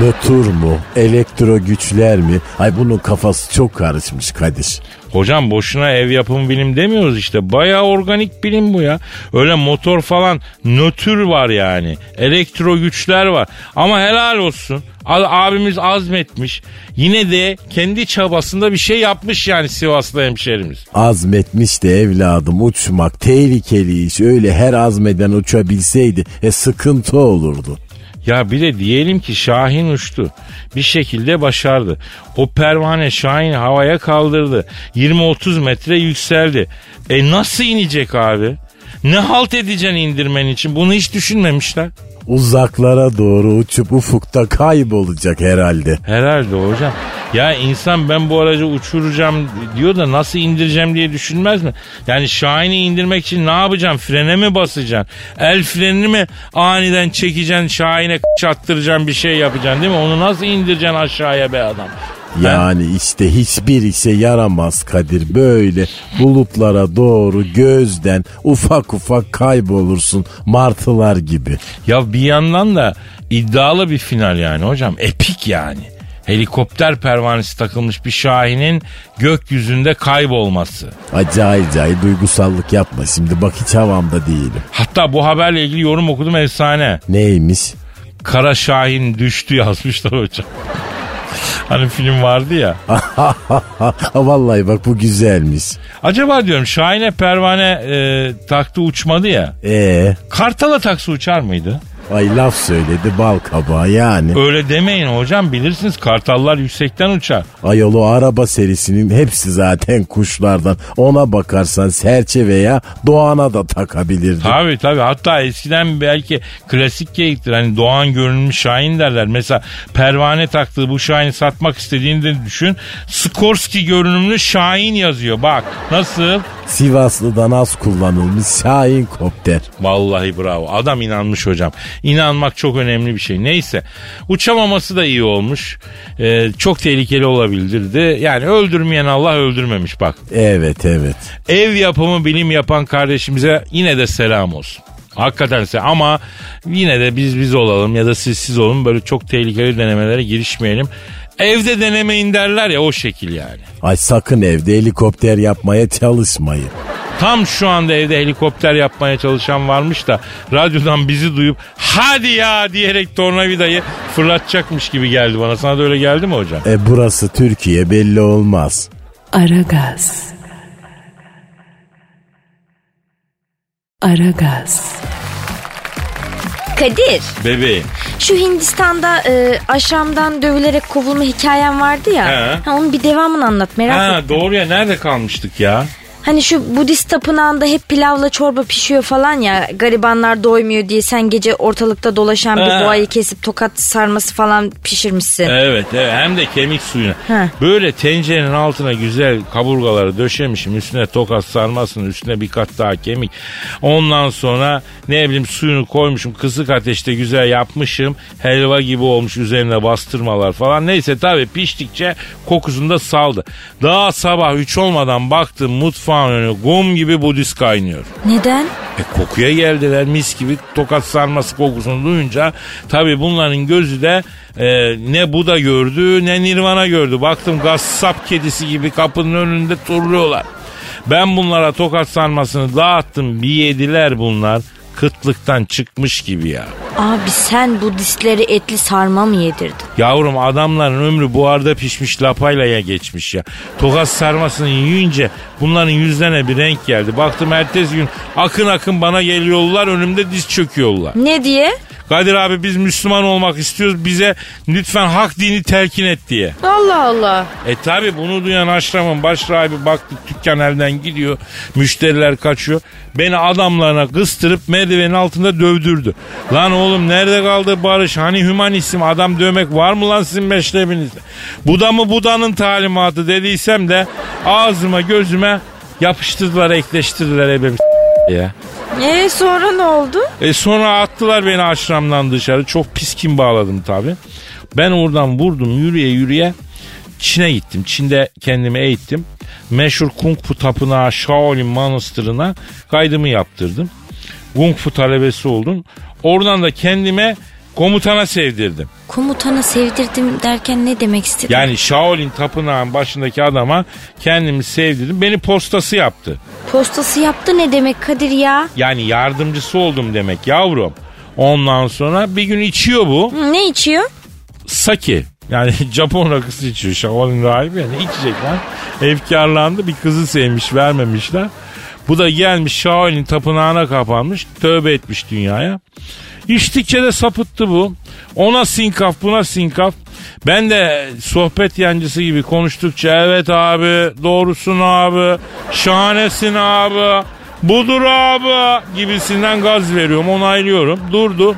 Nötr mu? Elektro güçler mi? Ay bunun kafası çok karışmış Kadir. Hocam boşuna ev yapımı bilim demiyoruz işte. Bayağı organik bilim bu ya. Öyle motor falan nötr var yani. Elektro güçler var. Ama helal olsun. Abimiz azmetmiş. Yine de kendi çabasında bir şey yapmış yani Sivaslı hemşerimiz. Azmetmiş de evladım uçmak tehlikeli iş. Öyle her azmeden uçabilseydi e sıkıntı olurdu. Ya bir de diyelim ki Şahin uçtu. Bir şekilde başardı. O pervane Şahin'i havaya kaldırdı. 20-30 metre yükseldi. E nasıl inecek abi? Ne halt edeceksin indirmen için? Bunu hiç düşünmemişler. Uzaklara doğru uçup ufukta kaybolacak herhalde. Herhalde hocam. Ya insan ben bu aracı uçuracağım diyor da nasıl indireceğim diye düşünmez mi? Yani Şahin'i indirmek için ne yapacaksın? Frene mi basacaksın? El frenini mi aniden çekeceksin? Şahin'e çattıracaksın bir şey yapacaksın değil mi? Onu nasıl indireceksin aşağıya be adam? Yani işte hiçbir işe yaramaz Kadir böyle bulutlara doğru gözden ufak ufak kaybolursun martılar gibi. Ya bir yandan da iddialı bir final yani hocam. Epik yani. Helikopter pervanesi takılmış bir Şahin'in gökyüzünde kaybolması. Acayip acayip duygusallık yapma şimdi bak hiç havamda değilim. Hatta bu haberle ilgili yorum okudum efsane. Neymiş? Kara Şahin düştü yazmışlar hocam. Hani film vardı ya. Vallahi bak bu güzelmiş. Acaba diyorum Şahin'e pervane e, taktı uçmadı ya. Ee, Kartal'a taksı uçar mıydı? Ay laf söyledi bal kabağı yani. Öyle demeyin hocam bilirsiniz kartallar yüksekten uçar. Ayol o araba serisinin hepsi zaten kuşlardan. Ona bakarsan serçe veya doğana da takabilirdin. Tabii tabii hatta eskiden belki klasik geyiktir. Hani doğan görünmüş Şahin derler. Mesela pervane taktığı bu Şahin'i satmak istediğini düşün. Skorsky görünümlü Şahin yazıyor bak nasıl? Sivaslı'dan az kullanılmış Şahin kopter. Vallahi bravo. Adam inanmış hocam. İnanmak çok önemli bir şey. Neyse. Uçamaması da iyi olmuş. Ee, çok tehlikeli olabilirdi. Yani öldürmeyen Allah öldürmemiş bak. Evet evet. Ev yapımı bilim yapan kardeşimize yine de selam olsun. Hakikaten se ama yine de biz biz olalım ya da siz siz olun böyle çok tehlikeli denemelere girişmeyelim. Evde denemeyin derler ya o şekil yani. Ay sakın evde helikopter yapmaya çalışmayın. Tam şu anda evde helikopter yapmaya çalışan varmış da radyodan bizi duyup hadi ya diyerek tornavidayı fırlatacakmış gibi geldi bana. Sana da öyle geldi mi hocam? E burası Türkiye belli olmaz. Aragaz. Aragaz. Kadir Bebeğim. şu Hindistan'da e, aşamdan dövülerek kovulma hikayen vardı ya. He. Ha, onun bir devamını anlat merak Ha ettim. doğru ya nerede kalmıştık ya? Hani şu Budist tapınağında hep pilavla çorba pişiyor falan ya. Garibanlar doymuyor diye sen gece ortalıkta dolaşan Ha. bir boğayı kesip tokat sarması falan pişirmişsin. Evet, evet hem de kemik suyuna. He. Böyle tencerenin altına güzel kaburgaları döşemişim. Üstüne tokat sarmasın, üstüne bir kat daha kemik. Ondan sonra ne bileyim suyunu koymuşum. Kısık ateşte güzel yapmışım. Helva gibi olmuş üzerine bastırmalar falan. Neyse tabii piştikçe kokusunu da saldı. Daha sabah 3 olmadan baktım mutfağın mutfağın önü gum gibi Budist kaynıyor. Neden? E kokuya geldiler mis gibi tokat sarması kokusunu duyunca tabi bunların gözü de e, ne Buda gördü ne Nirvana gördü. Baktım gassap kedisi gibi kapının önünde turluyorlar. Ben bunlara tokat sarmasını dağıttım bir yediler bunlar. Kıtlıktan çıkmış gibi ya. Abi sen Budistleri etli sarma mı yedirdin? Yavrum adamların ömrü buharda pişmiş lapaylaya geçmiş ya. Tokat sarmasını yiyince bunların yüzlerine bir renk geldi. Baktım ertesi gün akın akın bana geliyorlar önümde diz çöküyorlar. Ne diye? Kadir abi biz Müslüman olmak istiyoruz bize lütfen hak dini telkin et diye. Allah Allah. E tabi bunu duyan aşramın baş rahibi baktı dükkan elden gidiyor. Müşteriler kaçıyor. Beni adamlarına kıstırıp merdivenin altında dövdürdü. Lan oğlum nerede kaldı barış? Hani hümanizm adam dövmek var mı lan sizin meşrebinizde? Bu da mı Buda'nın talimatı dediysem de ağzıma gözüme yapıştırdılar ekleştirdiler ebe ya. E sonra ne oldu? E sonra attılar beni aşramdan dışarı. Çok pis kim bağladım tabi. Ben oradan vurdum yürüye yürüye Çin'e gittim. Çin'de kendimi eğittim. Meşhur Kung Fu tapınağı Shaolin Manastırı'na kaydımı yaptırdım. Kung Fu talebesi oldum. Oradan da kendime komutana sevdirdim. Komutana sevdirdim derken ne demek istedin? Yani Shaolin tapınağın başındaki adama kendimi sevdirdim. Beni postası yaptı. Postası yaptı ne demek Kadir ya? Yani yardımcısı oldum demek yavrum. Ondan sonra bir gün içiyor bu. Hı, Ne içiyor? Sake. Yani Japon rakısı içiyor. Shaolin rahibi yani içecek lan. Efkarlandı bir kızı sevmiş vermemişler. Bu da gelmiş Shaolin tapınağına kapanmış. Tövbe etmiş dünyaya. İçtikçe de sapıttı bu. Ona sinkaf buna sinkaf. Ben de sohbet yancısı gibi konuştukça evet abi doğrusun abi şahanesin abi budur abi gibisinden gaz veriyorum onaylıyorum. Durdu.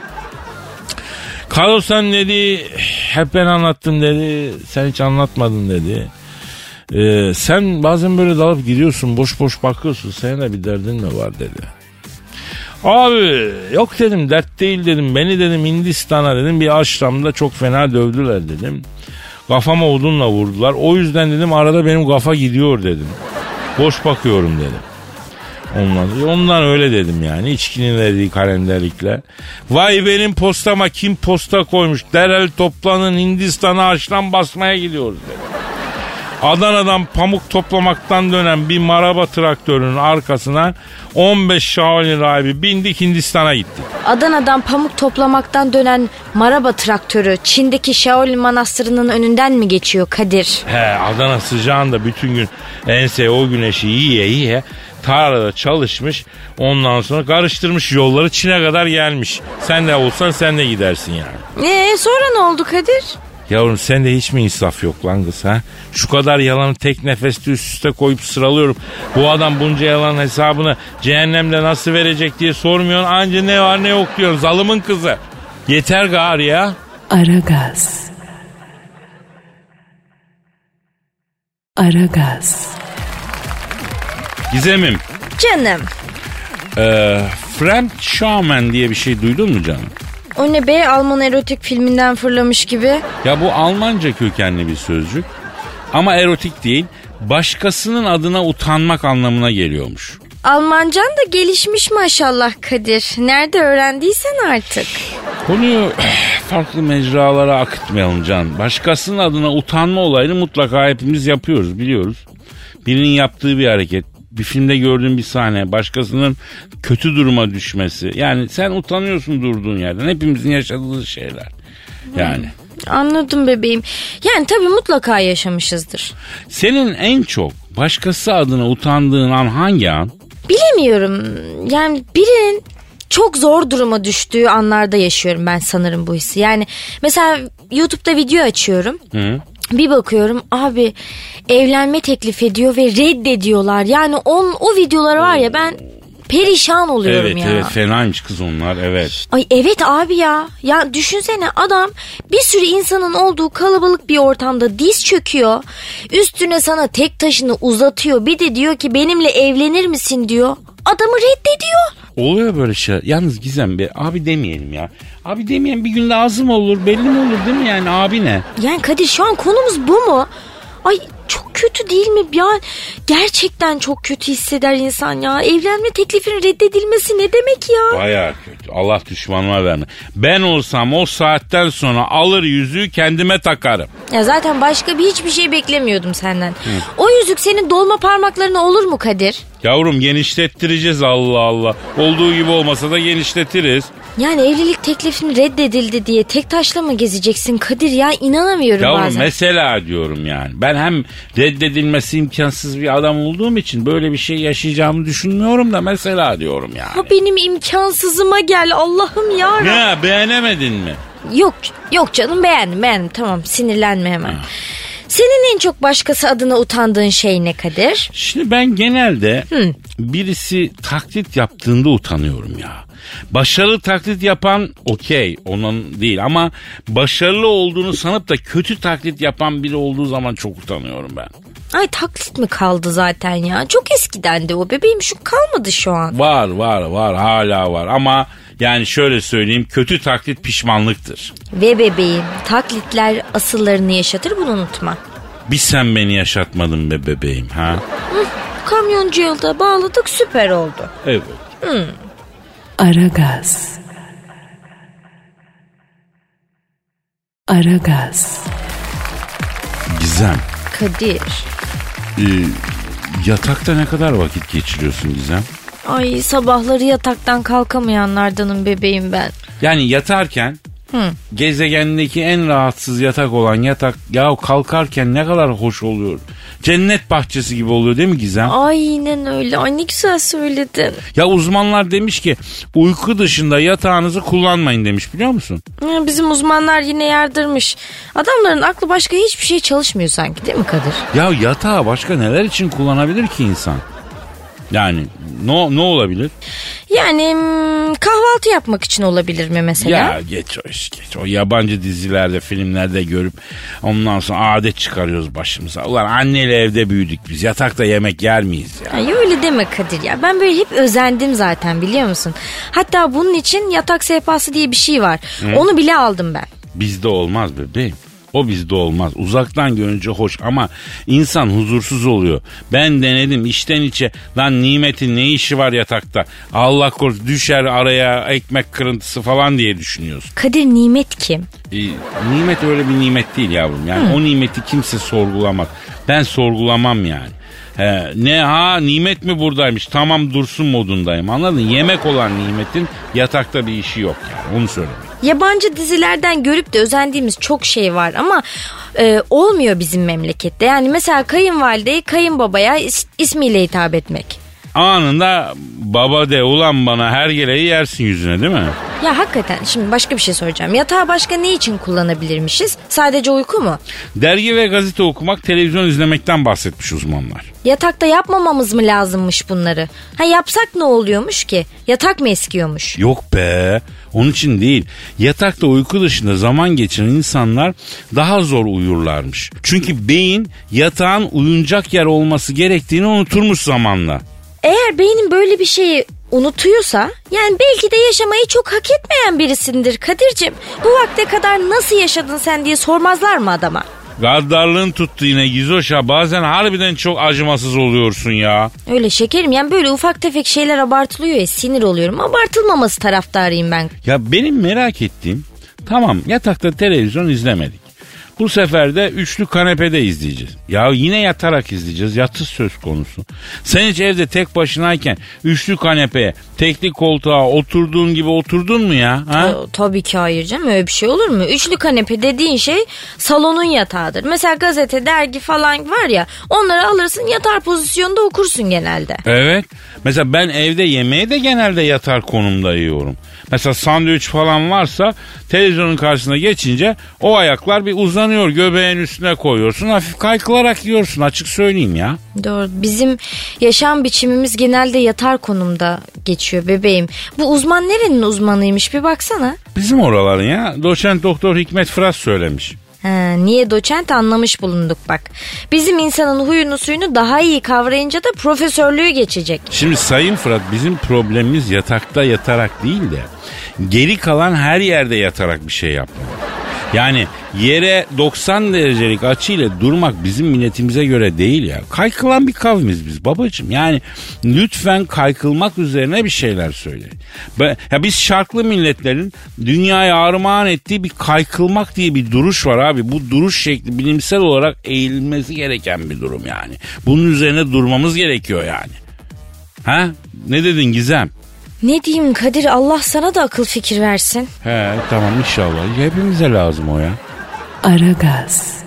Carlos'tan dedi hep ben anlattım dedi sen hiç anlatmadın dedi. Ee, sen bazen böyle dalıp gidiyorsun boş boş bakıyorsun senin de bir derdin mi var dedi. Abi yok dedim dert değil dedim beni dedim Hindistan'a dedim bir aşramda çok fena dövdüler dedim. Kafama odunla vurdular o yüzden dedim arada benim kafa gidiyor dedim. Boş bakıyorum dedim. Ondan, ondan öyle dedim yani içkinin verdiği kalenderlikle. Vay benim postama kim posta koymuş derhal toplanın Hindistan'a aşram basmaya gidiyoruz dedim. Adana'dan pamuk toplamaktan dönen bir maraba traktörünün arkasına 15 Shaolin rahibi bindik Hindistan'a gittik. Adana'dan pamuk toplamaktan dönen maraba traktörü Çin'deki Shaolin Manastırı'nın önünden mi geçiyor Kadir? He Adana sıcağında bütün gün ense o güneşi yiye yiye tarlada çalışmış. Ondan sonra karıştırmış yolları Çin'e kadar gelmiş. Sen de olsan sen de gidersin yani. Ee sonra ne oldu Kadir? Yavrum sende hiç mi insaf yok lan kız ha? Şu kadar yalanı tek nefeste üst üste koyup sıralıyorum. Bu adam bunca yalan hesabını cehennemde nasıl verecek diye sormuyorsun. Anca ne var ne yok diyorsun. Zalımın kızı. Yeter gar ya. Aragaz. Aragaz. Gizemim. Canım. Ee, Frank Shaman diye bir şey duydun mu canım? O ne be Alman erotik filminden fırlamış gibi. Ya bu Almanca kökenli bir sözcük. Ama erotik değil. Başkasının adına utanmak anlamına geliyormuş. Almancan da gelişmiş maşallah Kadir. Nerede öğrendiysen artık. Konuyu farklı mecralara akıtmayalım Can. Başkasının adına utanma olayını mutlaka hepimiz yapıyoruz biliyoruz. Birinin yaptığı bir hareket, bir filmde gördüğün bir sahne, başkasının kötü duruma düşmesi. Yani sen utanıyorsun durduğun yerden. Hepimizin yaşadığı şeyler. Yani. Anladım bebeğim. Yani tabii mutlaka yaşamışızdır. Senin en çok başkası adına utandığın an hangi an? Bilemiyorum. Yani birinin çok zor duruma düştüğü anlarda yaşıyorum ben sanırım bu hissi. Yani mesela YouTube'da video açıyorum. Hı? Bir bakıyorum abi evlenme teklif ediyor ve reddediyorlar. Yani on, o videolar var ya ben perişan oluyorum Evet ya. evet fenaymış kız onlar evet. Ay evet abi ya. Ya düşünsene adam bir sürü insanın olduğu kalabalık bir ortamda diz çöküyor. Üstüne sana tek taşını uzatıyor. Bir de diyor ki benimle evlenir misin diyor. Adamı reddediyor. Oluyor böyle şey. Yalnız Gizem be abi demeyelim ya. Abi demeyelim bir gün lazım olur belli mi olur değil mi yani abi ne? Yani Kadir şu an konumuz bu mu? Ay kötü değil mi? Ya gerçekten çok kötü hisseder insan ya. Evlenme teklifinin reddedilmesi ne demek ya? Baya kötü. Allah düşmanıma verme. Ben olsam o saatten sonra alır yüzüğü kendime takarım. Ya zaten başka bir hiçbir şey beklemiyordum senden. O yüzük senin dolma parmaklarına olur mu Kadir? Yavrum genişlettireceğiz Allah Allah. Olduğu gibi olmasa da genişletiriz. Yani evlilik teklifim reddedildi diye tek taşla mı gezeceksin Kadir ya? inanamıyorum Yavrum bazen. mesela diyorum yani. Ben hem reddedilmesi imkansız bir adam olduğum için böyle bir şey yaşayacağımı düşünmüyorum da mesela diyorum yani. Ha benim imkansızıma gel Allah'ım ya. Ne beğenemedin mi? Yok yok canım beğendim beğendim tamam sinirlenme hemen. Senin en çok başkası adına utandığın şey ne Kadir? Şimdi ben genelde birisi taklit yaptığında utanıyorum ya. Başarılı taklit yapan okey onun değil ama başarılı olduğunu sanıp da kötü taklit yapan biri olduğu zaman çok utanıyorum ben. Ay taklit mi kaldı zaten ya? Çok eskiden de o bebeğim şu kalmadı şu an. Var var var hala var ama yani şöyle söyleyeyim kötü taklit pişmanlıktır. Ve bebeğim taklitler asıllarını yaşatır bunu unutma. Bir sen beni yaşatmadın be bebeğim ha? Kamyoncu yılda bağladık süper oldu. Evet. Aragaz. Aragaz. Gizem Kadir. e, yatakta ne kadar vakit geçiriyorsun Gizem? Ay sabahları yataktan kalkamayanlardanım bebeğim ben. Yani yatarken gezegendeki en rahatsız yatak olan yatak ya kalkarken ne kadar hoş oluyor. Cennet bahçesi gibi oluyor değil mi Gizem? Aynen öyle. Ay ne güzel söyledin. Ya uzmanlar demiş ki uyku dışında yatağınızı kullanmayın demiş biliyor musun? Bizim uzmanlar yine yardırmış. Adamların aklı başka hiçbir şey çalışmıyor sanki değil mi Kadir? Ya yatağı başka neler için kullanabilir ki insan? Yani ne, ne olabilir? Yani kahvaltı yapmak için olabilir mi mesela? Ya geç o iş geç. O yabancı dizilerde filmlerde görüp ondan sonra adet çıkarıyoruz başımıza. Ulan anneyle evde büyüdük biz. Yatakta yemek yer miyiz ya? Ay öyle deme Kadir ya. Ben böyle hep özendim zaten biliyor musun? Hatta bunun için yatak sehpası diye bir şey var. Onu bile aldım ben. Bizde olmaz bebeğim. O bizde olmaz. Uzaktan görünce hoş ama insan huzursuz oluyor. Ben denedim içten içe lan nimetin ne işi var yatakta? Allah korusun düşer araya ekmek kırıntısı falan diye düşünüyorsun. Kadir nimet kim? E, nimet öyle bir nimet değil yavrum. Yani o nimeti kimse sorgulamaz. Ben sorgulamam yani. He, ne ha nimet mi buradaymış tamam dursun modundayım anladın yemek olan nimetin yatakta bir işi yok yani onu söyleyeyim. Yabancı dizilerden görüp de özendiğimiz çok şey var ama e, olmuyor bizim memlekette. Yani mesela kayınvalideyi kayınbabaya is- ismiyle hitap etmek. Anında baba de ulan bana her geleği yersin yüzüne değil mi? Ya hakikaten şimdi başka bir şey soracağım. Yatağı başka ne için kullanabilirmişiz? Sadece uyku mu? Dergi ve gazete okumak, televizyon izlemekten bahsetmiş uzmanlar. Yatakta yapmamamız mı lazımmış bunları? Ha yapsak ne oluyormuş ki? Yatak mı eskiyormuş? Yok be. Onun için değil. Yatakta uyku dışında zaman geçiren insanlar daha zor uyurlarmış. Çünkü beyin yatağın uyunacak yer olması gerektiğini unuturmuş zamanla. Eğer beynin böyle bir şeyi unutuyorsa yani belki de yaşamayı çok hak etmeyen birisindir Kadir'cim. Bu vakte kadar nasıl yaşadın sen diye sormazlar mı adama? Gaddarlığın tuttu yine Gizoş'a. Bazen harbiden çok acımasız oluyorsun ya. Öyle şekerim yani böyle ufak tefek şeyler abartılıyor ya sinir oluyorum. Abartılmaması taraftarıyım ben. Ya benim merak ettiğim tamam yatakta televizyon izlemedik. Bu sefer de üçlü kanepede izleyeceğiz. Ya yine yatarak izleyeceğiz. Yatış söz konusu. Sen hiç evde tek başınayken üçlü kanepeye, tekli koltuğa oturduğun gibi oturdun mu ya? Ha? Ee, Tabii ki hayır canım öyle bir şey olur mu? Üçlü kanepe dediğin şey salonun yatağıdır. Mesela gazete, dergi falan var ya onları alırsın yatar pozisyonda okursun genelde. Evet. Mesela ben evde yemeği de genelde yatar konumda yiyorum. Mesela sandviç falan varsa televizyonun karşısına geçince o ayaklar bir uzanıyor. Göbeğin üstüne koyuyorsun. Hafif kaykılarak yiyorsun açık söyleyeyim ya. Doğru. Bizim yaşam biçimimiz genelde yatar konumda geçiyor bebeğim. Bu uzman nerenin uzmanıymış bir baksana. Bizim oraların ya. Doçent doktor Hikmet Fırat söylemiş. Ha, niye doçent anlamış bulunduk bak. Bizim insanın huyunu suyunu daha iyi kavrayınca da profesörlüğü geçecek. Şimdi Sayın Fırat bizim problemimiz yatakta yatarak değil de geri kalan her yerde yatarak bir şey yapmak. Yani yere 90 derecelik açıyla durmak bizim milletimize göre değil ya. Kaykılan bir kavmiz biz babacığım. Yani lütfen kaykılmak üzerine bir şeyler söyleyin. Ya biz şarklı milletlerin dünyaya armağan ettiği bir kaykılmak diye bir duruş var abi. Bu duruş şekli bilimsel olarak eğilmesi gereken bir durum yani. Bunun üzerine durmamız gerekiyor yani. Ha? Ne dedin Gizem? Ne diyeyim Kadir Allah sana da akıl fikir versin. He tamam inşallah. Hepimize lazım o ya. Aragaz.